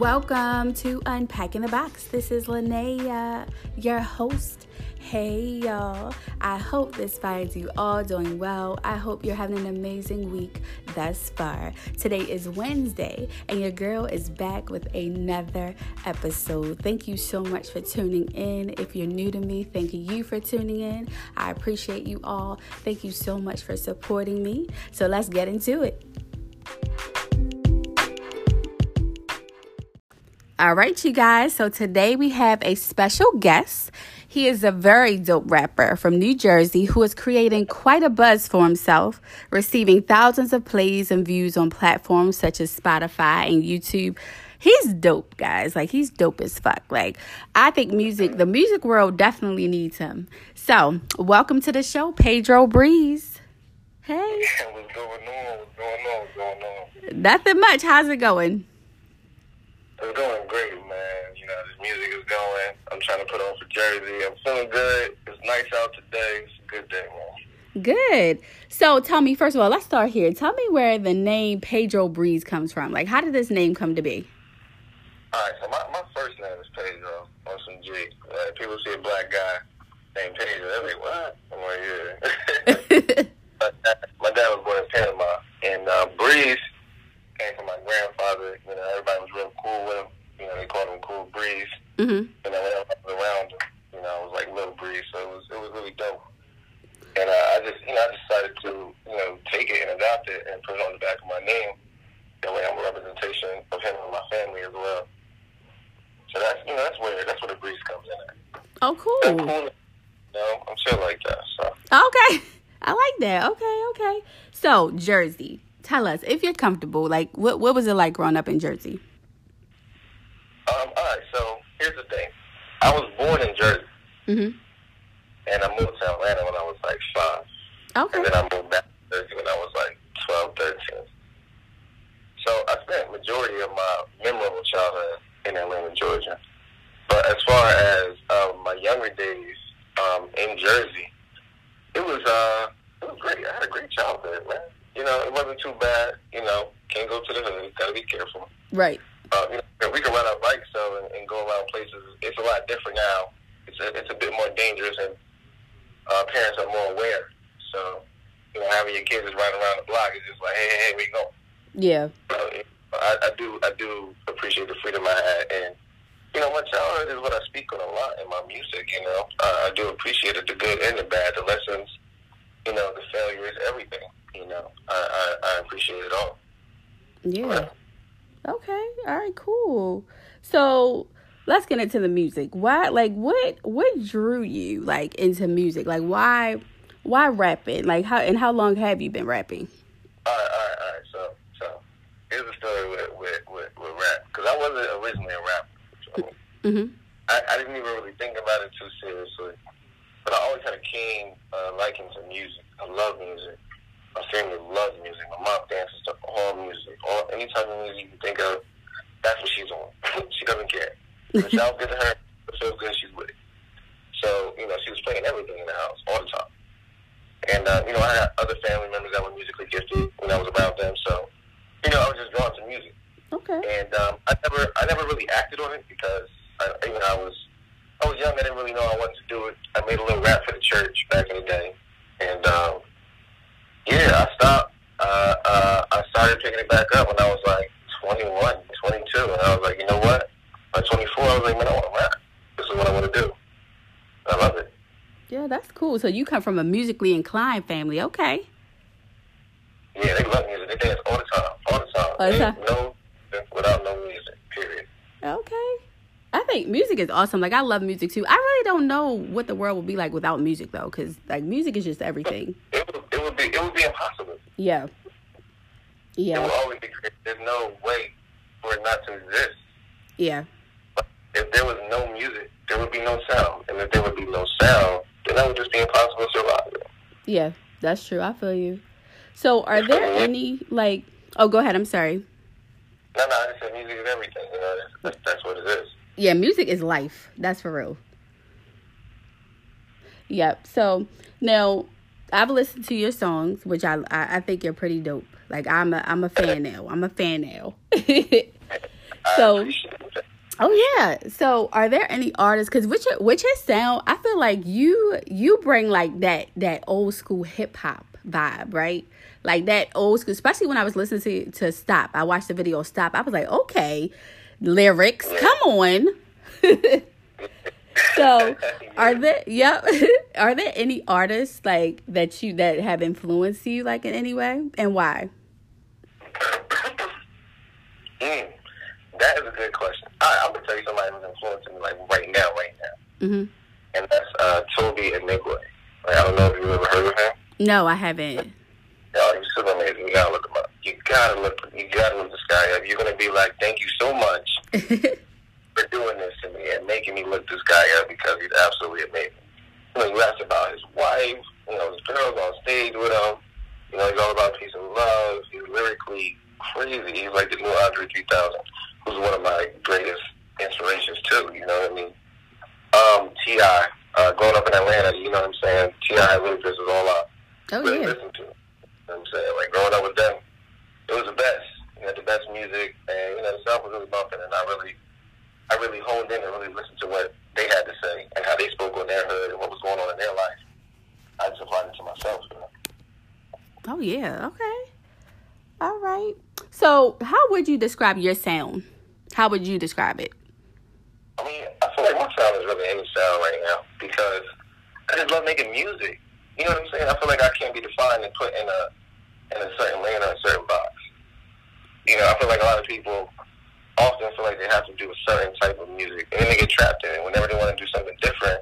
Welcome to Unpacking the Box. This is Linnea, your host. Hey y'all, I hope this finds you all doing well. I hope you're having an amazing week thus far. Today is Wednesday, and your girl is back with another episode. Thank you so much for tuning in. If you're new to me, thank you for tuning in. I appreciate you all. Thank you so much for supporting me. So let's get into it. All right, you guys. So today we have a special guest. He is a very dope rapper from New Jersey who is creating quite a buzz for himself, receiving thousands of plays and views on platforms such as Spotify and YouTube. He's dope, guys. Like, he's dope as fuck. Like, I think music, the music world definitely needs him. So, welcome to the show, Pedro Breeze. Hey. What's going on? What's going on? What's going on? Nothing much. How's it going? It's going great, man. You know, this music is going. I'm trying to put on for Jersey. I'm feeling good. It's nice out today. It's a good day, man. Good. So tell me, first of all, let's start here. Tell me where the name Pedro Breeze comes from. Like, how did this name come to be? All right, so my, my first name is Pedro on some G. Uh, people see a black guy named Pedro. They're like, what? I'm like, yeah. my, dad, my dad was born in Panama. And uh, Breeze came from my grandfather. You know, everybody was real cool with him. You know, they called him Cool Breeze. Mm-hmm. And then when I was around him, you know, I was like Little Breeze. So it was it was really dope. And uh, I just, you know, I decided to, you know, take it and adopt it and put it on the back of my name. That way, I'm a representation of him and my family as well. So that's, you know, that's where that's where the breeze comes in at. Oh, cool. cool. You know, I'm chill like that. So. Okay. I like that. Okay, okay. So, Jersey. Tell us if you're comfortable. Like, what what was it like growing up in Jersey? Um, all right, so here's the thing. I was born in Jersey, Mm-hmm. and I moved to Atlanta when I was like five. Okay. And then I moved back to Jersey when I was like 12, 13. So I spent majority of my memorable childhood in Atlanta, Georgia. But as far as um, my younger days um, in Jersey, it was uh, it was great. I had a great childhood, man. You know, it wasn't too bad. You know, can't go to the hood. Got to be careful. Right. Uh, you know, we can ride our bikes though and, and go around places. It's a lot different now. It's a, it's a bit more dangerous, and uh, parents are more aware. So, you know, having your kids just riding around the block is just like, hey, hey, hey, we go. Yeah. So, I, I do, I do appreciate the freedom I had, and you know, my childhood is what I speak on a lot in my music. You know, uh, I do appreciate it, the good and the bad, the lessons. You know, the failures, everything. You know, I, I, I appreciate it all. Yeah. Okay. All right. Cool. So let's get into the music. Why? Like, what? What drew you like into music? Like, why? Why rapping? Like, how? And how long have you been rapping? All right, all right, all right. So, so here's the story with with with, with rap because I wasn't originally a rapper. So Mm-hmm. I, I didn't even really think about it too seriously, but I always had a keen uh, liking to music. I love music. My family loves music. My mom dances to all music. All any type of music you can think of, that's what she's on. she doesn't care. If it sounds good to her, it feels good, she's with it. So, you know, she was playing everything in the house all the time. And, uh, you know, I had other family members that were musically gifted when I was around them. So, you know, I was just drawn to music. Okay. And um, I never, I never really acted on it because, I, you know, I was, I was young. I didn't really know I wanted to do it. I made a little rap for the church back in the day, and um, yeah, I stopped. Uh, uh, I started picking it back up when I was like 21, 22, and I was like, you know what? By 24, I was like, man, I want to rap. This is what I want to do. I love it. Yeah, that's cool. So you come from a musically inclined family. Okay. Yeah, they love music. They dance all the time, all the time. All the time. Ain't No, without no music. Period. Okay. I think music is awesome. Like I love music too. I really don't know what the world would be like without music though, because like music is just everything. It would, it would be, it would be impossible. Yeah. It Yeah. always be. There's no way for it not to exist. Yeah. If there was no music, there would be no sound. And if there would be no sound, then that would just be impossible to survive. Yeah. That's true. I feel you. So are there any like? Oh, go ahead. I'm sorry. No, no, I just said music is everything. You know, that's, that's, what it is. Yeah, music is life. That's for real. Yep. So now I've listened to your songs, which I I, I think you're pretty dope. Like I'm a I'm a fan now. I'm a fan now. So, oh yeah. So, are there any artists? Because which which your sound, I feel like you you bring like that that old school hip hop vibe, right? Like that old school. Especially when I was listening to to Stop, I watched the video Stop. I was like, okay, lyrics, come on. so are there yep are there any artists like that you that have influenced you like in any way and why mm, that is a good question I, i'm gonna tell you somebody who's influencing me like right now right now mm-hmm. and that's uh Tobe Nwigwe like, i don't know if you've ever heard of him no i haven't Oh, he's super amazing. You gotta look him up. You gotta look. You gotta look this guy up. You're gonna be like, "Thank you so much for doing this to me and making me look this guy up because he's absolutely amazing. You know, you asked about his wife, you know, his girls on stage with him. You know, he's all about peace and love. He's lyrically crazy. He's like the new Andre 3000, who's one of my greatest inspirations too. You know what I mean? Um, T.I., uh, growing up in Atlanta, you know what I'm saying? T.I. really this is all I oh, really yeah. listen to. You know what I'm saying? Like growing up with them, it was the best. You know, the best music, and you know, the South was really bumping, and I really I honed in and really listened to what they had to say and how they spoke on their hood and what was going on in their life. I just applied it to myself. You know? Oh yeah, okay. All right. So, how would you describe your sound? How would you describe it? I mean, I feel like my sound is really any sound right now because I just love making music. You know what I'm saying? I feel like I can't be defined and put in a in a certain lane or a certain box. You know, I feel like a lot of people often feel like they have to do a certain type of music, and then they get trapped in it. Whenever they want to do something different,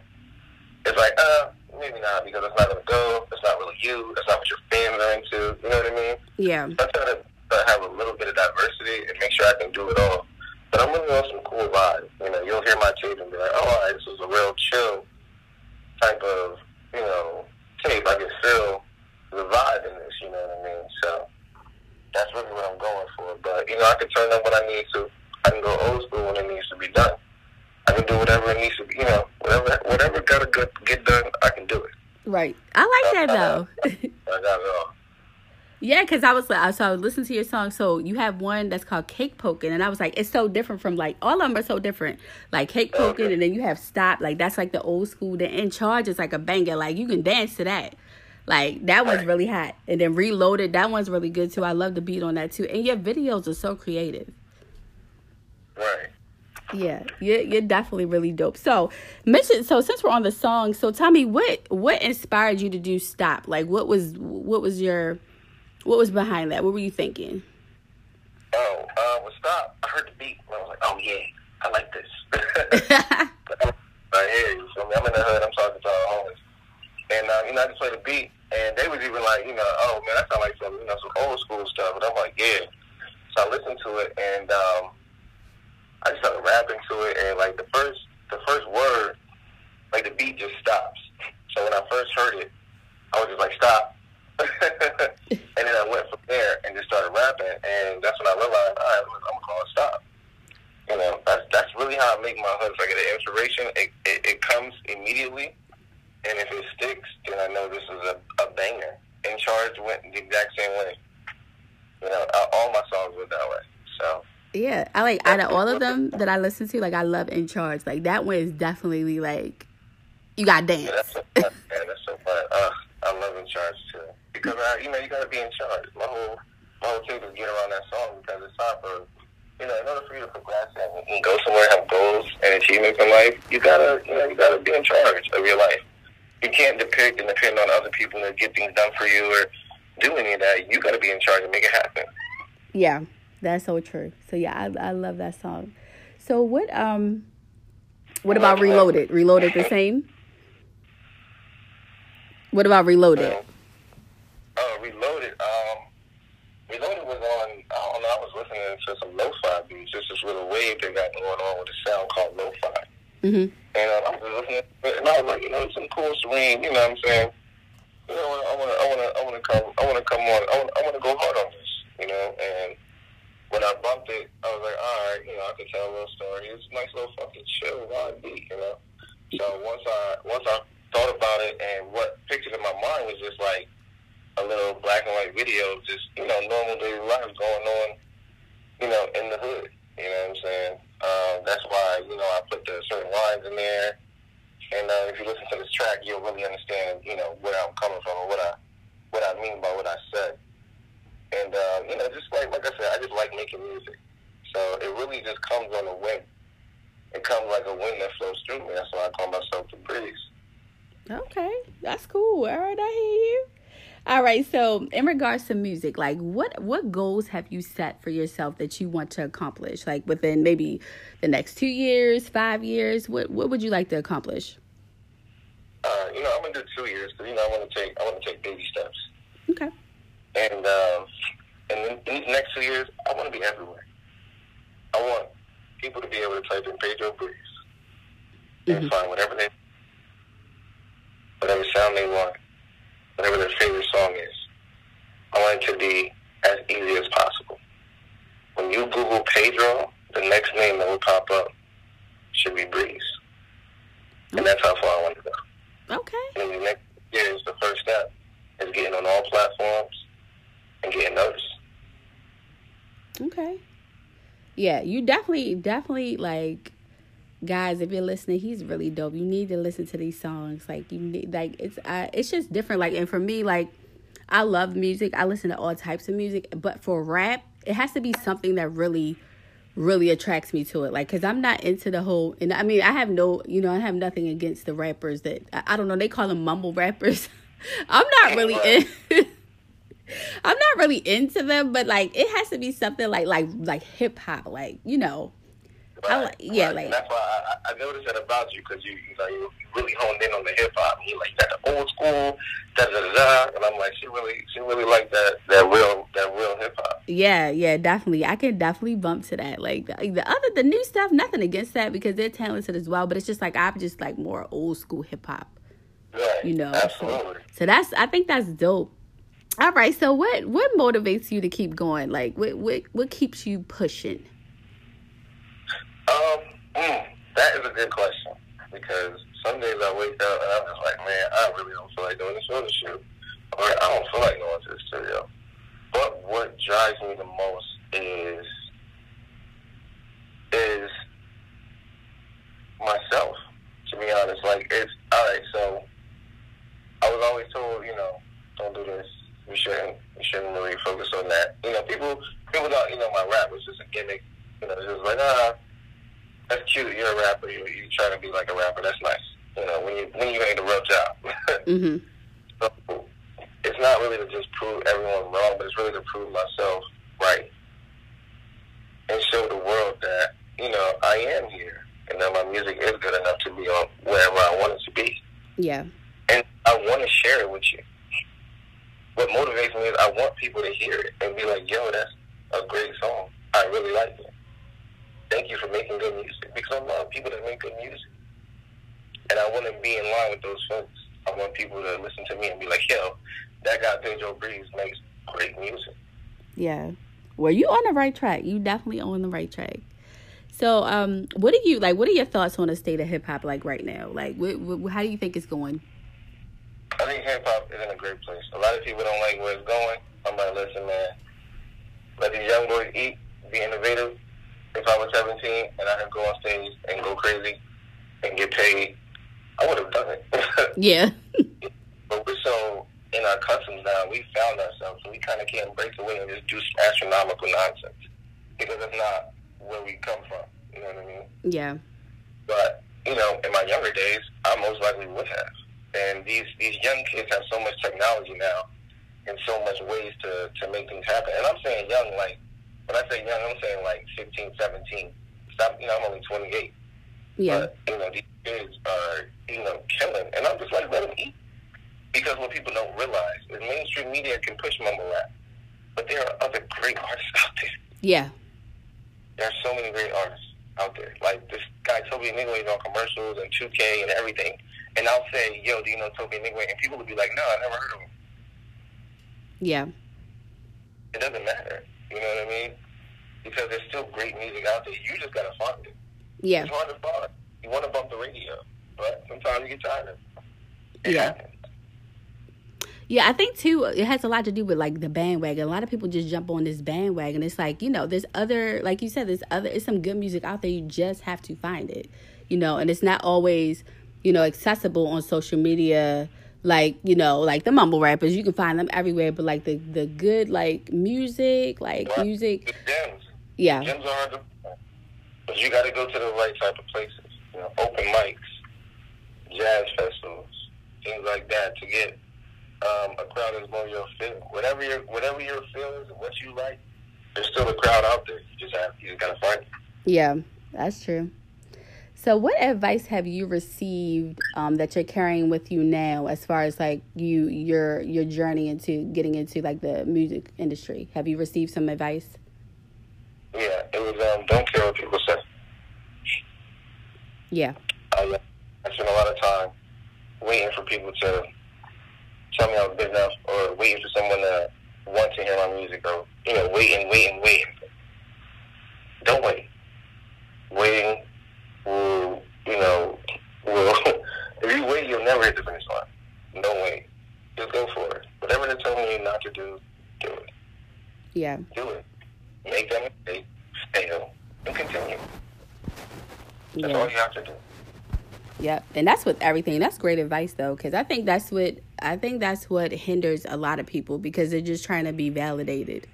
it's like, uh, maybe not because it's not gonna go. It's not really you. That's not what your fans are into. You know what I mean? Yeah. I try to have a little bit of diversity and make sure I can do it all. But I'm really on some cool vibes. You know, you'll hear my tape and be like, oh, all right, this is a real chill type of, you know, tape. I can feel the vibe in this. You know what I mean? So that's really what I'm going for. But you know, I can turn up when I need to. I can go old school when it needs to be done. I can do whatever it needs to be. You know, whatever whatever gotta get, get done, I can do it. Right. I like that though. I, I got it all. Yeah, because I was like, so I was listening to your song. So you have one that's called Cake Poking, and I was like, it's so different from like all of them are so different. Like Cake oh, Poking, okay. and then you have Stop. Like that's like the old school. The In Charge is like a banger. Like you can dance to that. Like that one's really hot. And then Reloaded, that one's really good too. I love the beat on that too. And your videos are so creative. Right. Yeah, you're, you're definitely really dope. So, mention so since we're on the song, so tell me what what inspired you to do stop? Like, what was what was your what was behind that? What were you thinking? Oh, uh, well, stop. I heard the beat. And I was like, oh yeah, I like this. I hear you. So I'm in the hood. I'm talking to our homies, and um, you know, I just play the beat, and they was even like, you know, oh man, that sound like some you know some old school stuff. And I'm like, yeah. So I listened to it, and um, I just started rapping to it, and like the first the first word, like the beat just stops. So when I first heard it, I was just like, stop. and then I went from there and just started rapping, and that's when I realized, all right, I'm gonna call it stop. You know, that's that's really how I make my hooks. Get an inspiration, it, it, it comes immediately, and if it sticks, then I know this is a, a banger. In charge went the exact same way. You know, all my songs went that way. So. Yeah, I like out of all of them that I listen to, like I love In Charge. Like that one is definitely like you got dance. Yeah, that's so fun. yeah, that's so fun. Uh, I love In Charge too because uh, you know you got to be in charge. My whole my whole thing is get around that song because it's time for you know in order for you to progress and, and go somewhere, have goals and achievements in life, you gotta you know you gotta be in charge of your life. You can't depict and depend on other people to get things done for you or do any of that. You gotta be in charge and make it happen. Yeah. That's so true. So yeah, I I love that song. So what um what about Reloaded? Reloaded the same? What about Reloaded? Uh, uh, Reloaded, um Reloaded was on I don't know, I was listening to some lo-fi beats, just this little wave they got going on with a sound called lo-fi. Mm-hmm. And um, I was listening and I was like, you know, some cool serene, you know what I'm saying? You know, I wanna I wanna I wanna come I wanna come on I I wanna go hard on this, you know, and when I bumped it, I was like, all right, you know, I could tell a little story. It's a nice little fucking chill vibe you know. So once I once I thought about it, and what pictures in my mind was just like a little black and white video, just you know, normal daily life going on, you know, in the hood. You know what I'm saying? Um, that's why you know I put the certain lines in there. And uh, if you listen to this track, you'll really understand, you know, where I'm coming from or what I what I mean by what I said. And uh, you know, just like like I said, I just like making music. So it really just comes on a whim. It comes like a wind that flows through me. That's why I call myself the breeze. Okay, that's cool. All right, I hear you. All right, so in regards to music, like what what goals have you set for yourself that you want to accomplish? Like within maybe the next two years, five years, what what would you like to accomplish? Uh, you know, I'm gonna do two years because you know I want to take I want to take baby steps. Okay. And um, in, these next two years, I want to be everywhere. I want people to be able to type in Pedro Breeze and Mhm. find whatever they whatever sound they want, whatever their favorite song is. I want it to be as easy as possible. When you Google Pedro, the next name that will pop up should be Breeze. And that's how far I want to go. Okay. And the next year is the first step is getting on all platforms and getting noticed. Okay. Yeah, you definitely, definitely like, guys. If you're listening, he's really dope. You need to listen to these songs. Like you need, like it's, uh, it's just different. Like, and for me, like, I love music. I listen to all types of music, but for rap, it has to be something that really, really attracts me to it. Like, cause I'm not into the whole. And I mean, I have no, you know, I have nothing against the rappers that I, I don't know. They call them mumble rappers. I'm not really in. I'm not really into them, but like it has to be something like like like hip hop, like you know. I like- yeah, like- and that's why I, I noticed that about you because you you know you really honed in on the hip hop. You like that the old school, da da da and I'm like she really she really like that that real that real hip hop. Yeah, yeah, definitely. I can definitely bump to that. Like the, the other the new stuff, nothing against that because they're talented as well. But it's just like I'm just like more old school hip hop. Right. You know, absolutely. So that's I think that's dope. All right, so what what motivates you to keep going? Like what what what keeps you pushing? Um, mm, that is a good question because some days I wake up and I'm just like, man, I really don't feel like doing this photo shoot, or I don't feel like going to the studio. But what drives me the most is is myself. To be honest, like it's all right. So I was always told, you know, don't do this. We shouldn't. We shouldn't really focus on that. You know, people people thought, you know, my rap was just a gimmick. You know, it was like, ah, that's cute. You're a rapper. You you trying to be like a rapper. That's nice. You know, when you when you ain't a real job. Mhm. so it's not really to just prove everyone wrong, but it's really to prove myself right and show the world that you know I am here and that my music is good enough to be on wherever I want it to be. Yeah. And I want to share it with you. What motivates me is I want people to hear it and be like, "Yo, that's a great song. I really like it. Thank you for making good music." Because I love people that make good music, and I want to be in line with those folks. I want people to listen to me and be like, "Yo, that guy Pedro Breeze makes great music." Yeah. Well, you on the right track. You definitely on the right track. So, um, what do you like? What are your thoughts on the state of hip hop like right now? Like, how do you think it's going? I think hip hop is in a great place. A lot of people don't like where it's going. I'm like, listen, man, let these young boys eat, be innovative. If I was 17 and I could go on stage and go crazy and get paid, I would have done it. Yeah. but we're so in our customs now, we found ourselves, so we kind of can't break away and just do astronomical nonsense because that's not where we come from. You know what I mean? yeah. But you know, in my younger days, I most likely would have. And these these young kids have so much technology now, and so much ways to to make things happen. And I'm saying young, like when I say young, I'm saying like 15, 17. Stop, you know, I'm only 28. Yeah. But you know, these kids are you know killing, and I'm just like let them eat. Because what people don't realize is mainstream media can push mumble rap, but there are other great artists out there. Yeah. There are so many great artists out there. Like this guy Tobe Nwigwe is on commercials and 2K and everything. And I'll say, "Yo, do you know Tobe Nwigwe?" And people will be like, "No, I never heard of him." Yeah. It doesn't matter. You know what I mean? Because there's still great music out there. You just gotta find it. Yeah. It's hard to find. You want to bump the radio, but sometimes you get tired of it. It Yeah. happens. Yeah, I think too it has a lot to do with like the bandwagon. A lot of people just jump on this bandwagon. It's like, you know, there's other like you said, there's other it's some good music out there. You just have to find it. you know, and it's not always, you know, accessible on social media like you know like the mumble rappers you can find them everywhere but like the the good like music like music The gems. yeah Gyms are hard to but you got to go to the right type of places. You know, open mics, jazz festivals, things like that to get um, a crowd that's more your feel. Whatever your whatever your feel is and what you like, there's still a crowd out there. You just have you just gotta find it. yeah that's true so what advice have you received um, that you're carrying with you now as far as like you your your journey into getting into like the music industry have you received some advice Yeah, it was um, don't care what people say. yeah I, I spent a lot of time waiting for people to tell me I was good enough, or waiting for someone to want to hear my music, or you know, waiting, waiting, waiting. Don't wait. Waiting will, you know, will. if you wait, you'll never hit the finish line. Don't wait. Just go for it. Whatever they're telling you not to do, do it. yeah Do it. Make that mistake, fail, and continue. That's yeah all you have to do. Yep, and that's with everything. That's great advice though, because I think that's what I think that's what hinders a lot of people because they're just trying to be validated.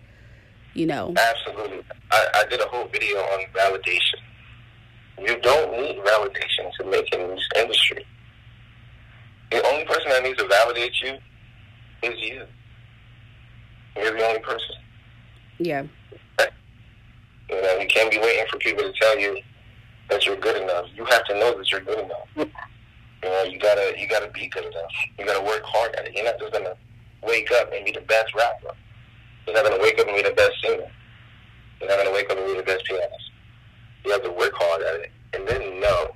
You know. Absolutely. I, I did a whole video on validation. You don't need validation to make it in this industry. The only person that needs to validate you is you. You're the only person. Yeah. You know, you can't be waiting for people to tell you that you're good enough. You have to know that you're good enough. You know, you gotta you gotta be good enough. You gotta work hard at it. You're not just gonna wake up and be the best rapper. You're not gonna wake up and be the best singer. You're not gonna wake up and be the best pianist. You have to work hard at it and then know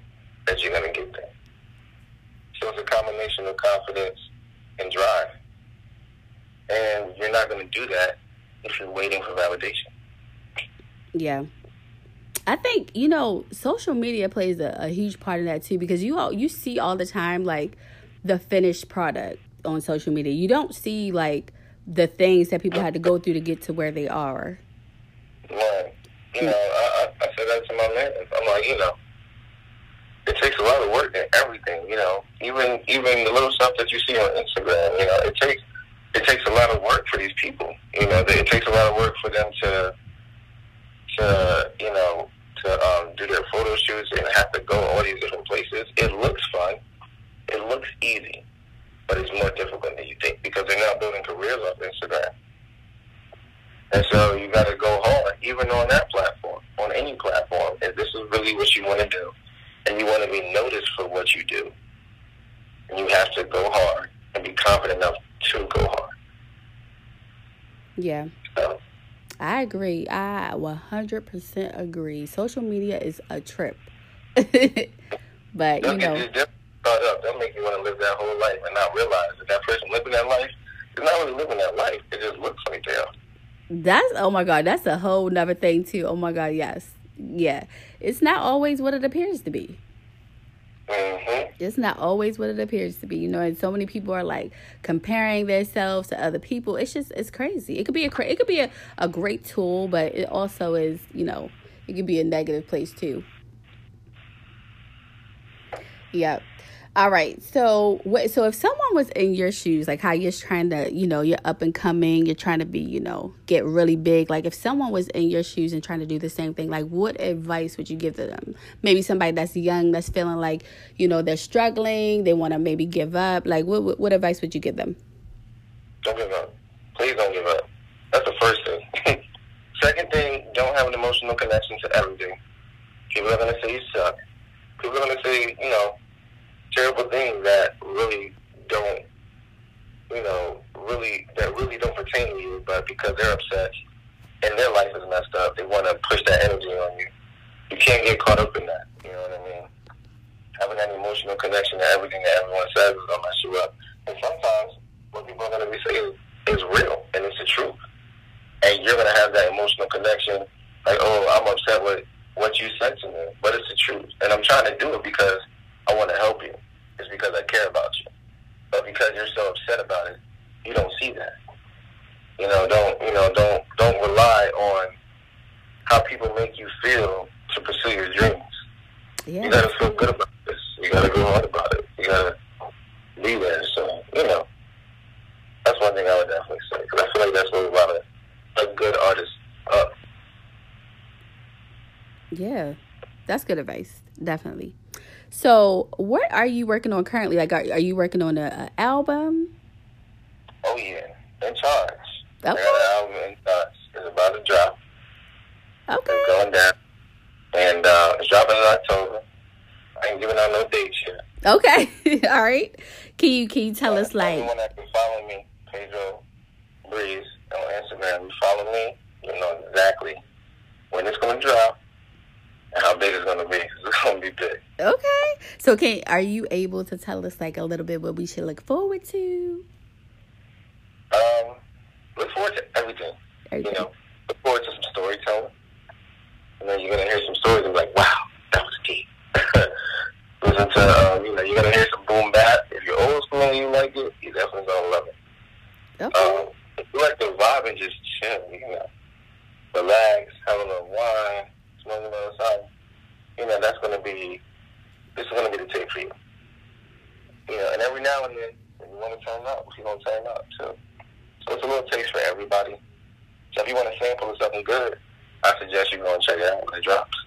that you're gonna get there. So it's a combination of confidence and drive. And you're not gonna do that if you're waiting for validation. Yeah. I think, you know, social media plays a, a huge part in that too because you all you see all the time like the finished product on social media. You don't see like the things that people had to go through to get to where they are. Right. You know, I, I, I said that to my man. I'm like, you know, it takes a lot of work and everything. You know, even even the little stuff that you see on Instagram. You know, it takes it takes a lot of work for these people. You know, it takes a lot of work for them to to you know to um, do their photo shoots and have to go all these different places. It looks fun. It looks easy, but it's more difficult than you think because they're now building careers off Instagram. And so you got to go hard, even on that platform, on any platform. If this is really what you want to do, and you want to be noticed for what you do, And you have to go hard and be confident enough to go hard. Yeah. So, I agree. I 100% agree. Social media is a trip. but, they'll you get know, caught up. They'll make you want to live that whole life and not realize that that person living that life is not really living that life. It just looks like they are. that's, oh my God, that's a whole nother thing too. Oh my God, yes. Yeah. It's not always what it appears to be. Mm-hmm. It's not always what it appears to be, you know. And so many people are like comparing themselves to other people. It's just it's crazy. It could be a cra- it could be a, a great tool, but it also is you know it could be a negative place too. Yep. All right. So what? So if someone was in your shoes, like how you're trying to, you know, you're up and coming, you're trying to be, you know, get really big. Like if someone was in your shoes and trying to do the same thing, like what advice would you give to them? Maybe somebody that's young, that's feeling like, you know, they're struggling, they want to maybe give up. Like what, what what advice would you give them? Don't give up. Please don't give up. That's the first thing. Second thing, don't have an emotional connection to everything. People are going to say you suck. People are going to say, you know, terrible things that really don't, you know, really, that really don't pertain to you, but because they're upset and their life is messed up, they want to push that energy on you. You can't get caught up in that. You know what I mean? Having that emotional connection to everything that everyone says is to mess you up. And sometimes what people are to be saying is real and it's the truth. And you're to have that emotional connection, like, oh, I'm upset with what you said to me, but it's the truth. And I'm trying to do it because I want to help you. It's because I care about you. But because you're so upset about it, you don't see that. You know, don't you know, don't don't rely on how people make you feel to pursue your dreams. Yeah. You gotta feel good about this. You gotta go hard about it. You gotta be there. So you know, that's one thing I would definitely say because I feel like that's what a lot of a good artist up. Yeah, that's good advice. Definitely. So, what are you working on currently? Like, are, are you working on an album? Oh yeah, in charge. Okay. I got an album in charge. It's about to drop. Okay. It's going down, and uh, it's dropping in October. I ain't giving out no dates yet. Okay, all right. Can you can you tell uh, us like? Anyone that can follow me, Pedro Breeze on Instagram. You follow me, you know exactly when it's going to drop and how big it's going to be. To be big. Okay. So, can are you able to tell us like a little bit what we should look forward to? Um, look forward to everything. everything. You know, look forward to some storytelling. And then you're gonna hear some stories and be like, "Wow, that was deep." Listen to, um, you know, you're gonna hear some boom bap. If you're old school and you like it, you definitely gonna love it. Okay. Um, if you like the vibe and just chill, you know, relax, have a little wine, smoke a little something. You know, that's gonna be this is going to be the tape for you. You know, and every now and then, if you want to turn up, you're going to turn up too. So it's a little taste for everybody. So if you want to sample of something good, I suggest you go and check it out when it drops.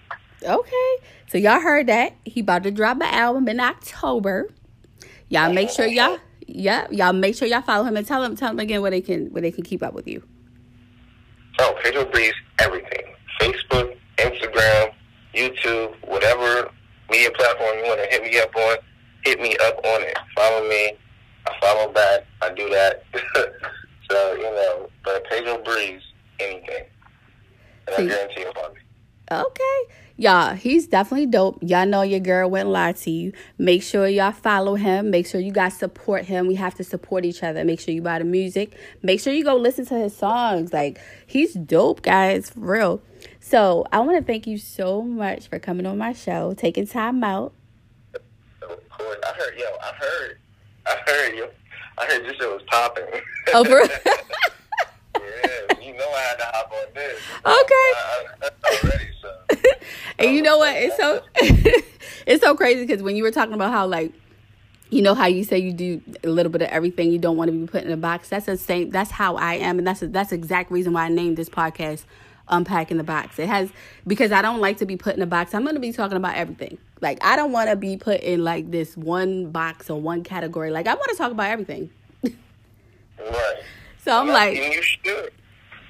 Okay. So y'all heard that. He about to drop an album in October. Y'all make sure y'all yeah, y'all make sure y'all follow him and tell him tell him again where they can where they can keep up with you. Oh, Pedro Breeze, everything. YouTube, whatever media platform you want to hit me up on, hit me up on it. Follow me. I follow back. I do that. so, you know, but Pedro Breeze, anything. And I guarantee you follow me. Okay. Y'all, he's definitely dope. Y'all know your girl wouldn't lie to you. Make sure y'all follow him. Make sure you guys support him. We have to support each other. Make sure you buy the music. Make sure you go listen to his songs. Like, he's dope, guys, for real. So I want to thank you so much for coming on my show, taking time out. Of course, I heard. Yo, I heard. I heard you. I heard your show was popping. Oh, for yeah, you know I had to hop on this. Okay. I, I, already, so. and you know what? It's so it's so crazy because when you were talking about how like you know how you say you do a little bit of everything you don't want to be put in a box that's the same that's how i am and that's a, that's the exact reason why i named this podcast unpacking the box. It has because I don't like to be put in a box. I'm going to be talking about everything. Like I don't want to be put in like this one box or one category. Like I want to talk about everything. right. So I'm like, and you should.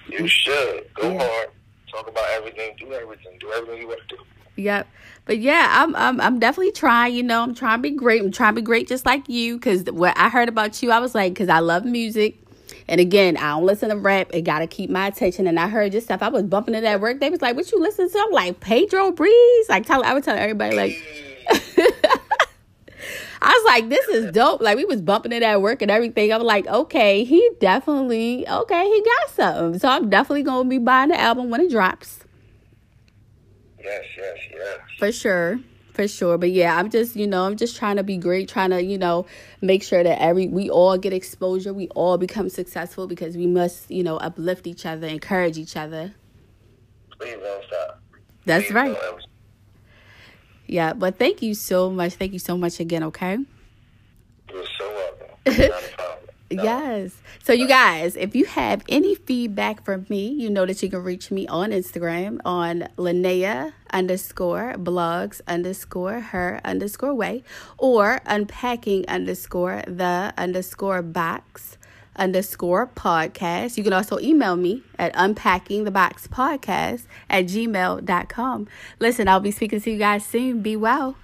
You should go yeah. hard. Talk about everything. Do everything. Do everything you want to do. Yep. But yeah, I'm I'm I'm definitely trying, you know, I'm trying to be great. I'm trying to be great just like you cuz what I heard about you, I was like cuz I love music. And again, I don't listen to rap. It got to keep my attention. And I heard this stuff. I was bumping it at work. They was like, "What you listen to?" I'm like, "Pedro Breeze." Like, tell I would tell everybody like. I was like, "This is dope." Like, we was bumping it at work and everything. I'm like, "Okay, he definitely okay. He got something." So I'm definitely gonna be buying the album when it drops. Yes, yes, yes. For sure for sure. But yeah i'm just you know i'm just trying to be great trying to you know make sure that every we all get exposure we all become successful because we must you know uplift each other encourage each other. Please don't stop that's please right. yeah but thank you so much. Thank you so much again okay? You're so welcome Yes. So, you guys, if you have any feedback from me, you know that you can reach me on Instagram on Linnea underscore blogs underscore her underscore way or unpacking underscore the underscore box underscore podcast. You can also email me at unpacking the box podcast at gmail.com. Listen, I'll be speaking to you guys soon. Be well.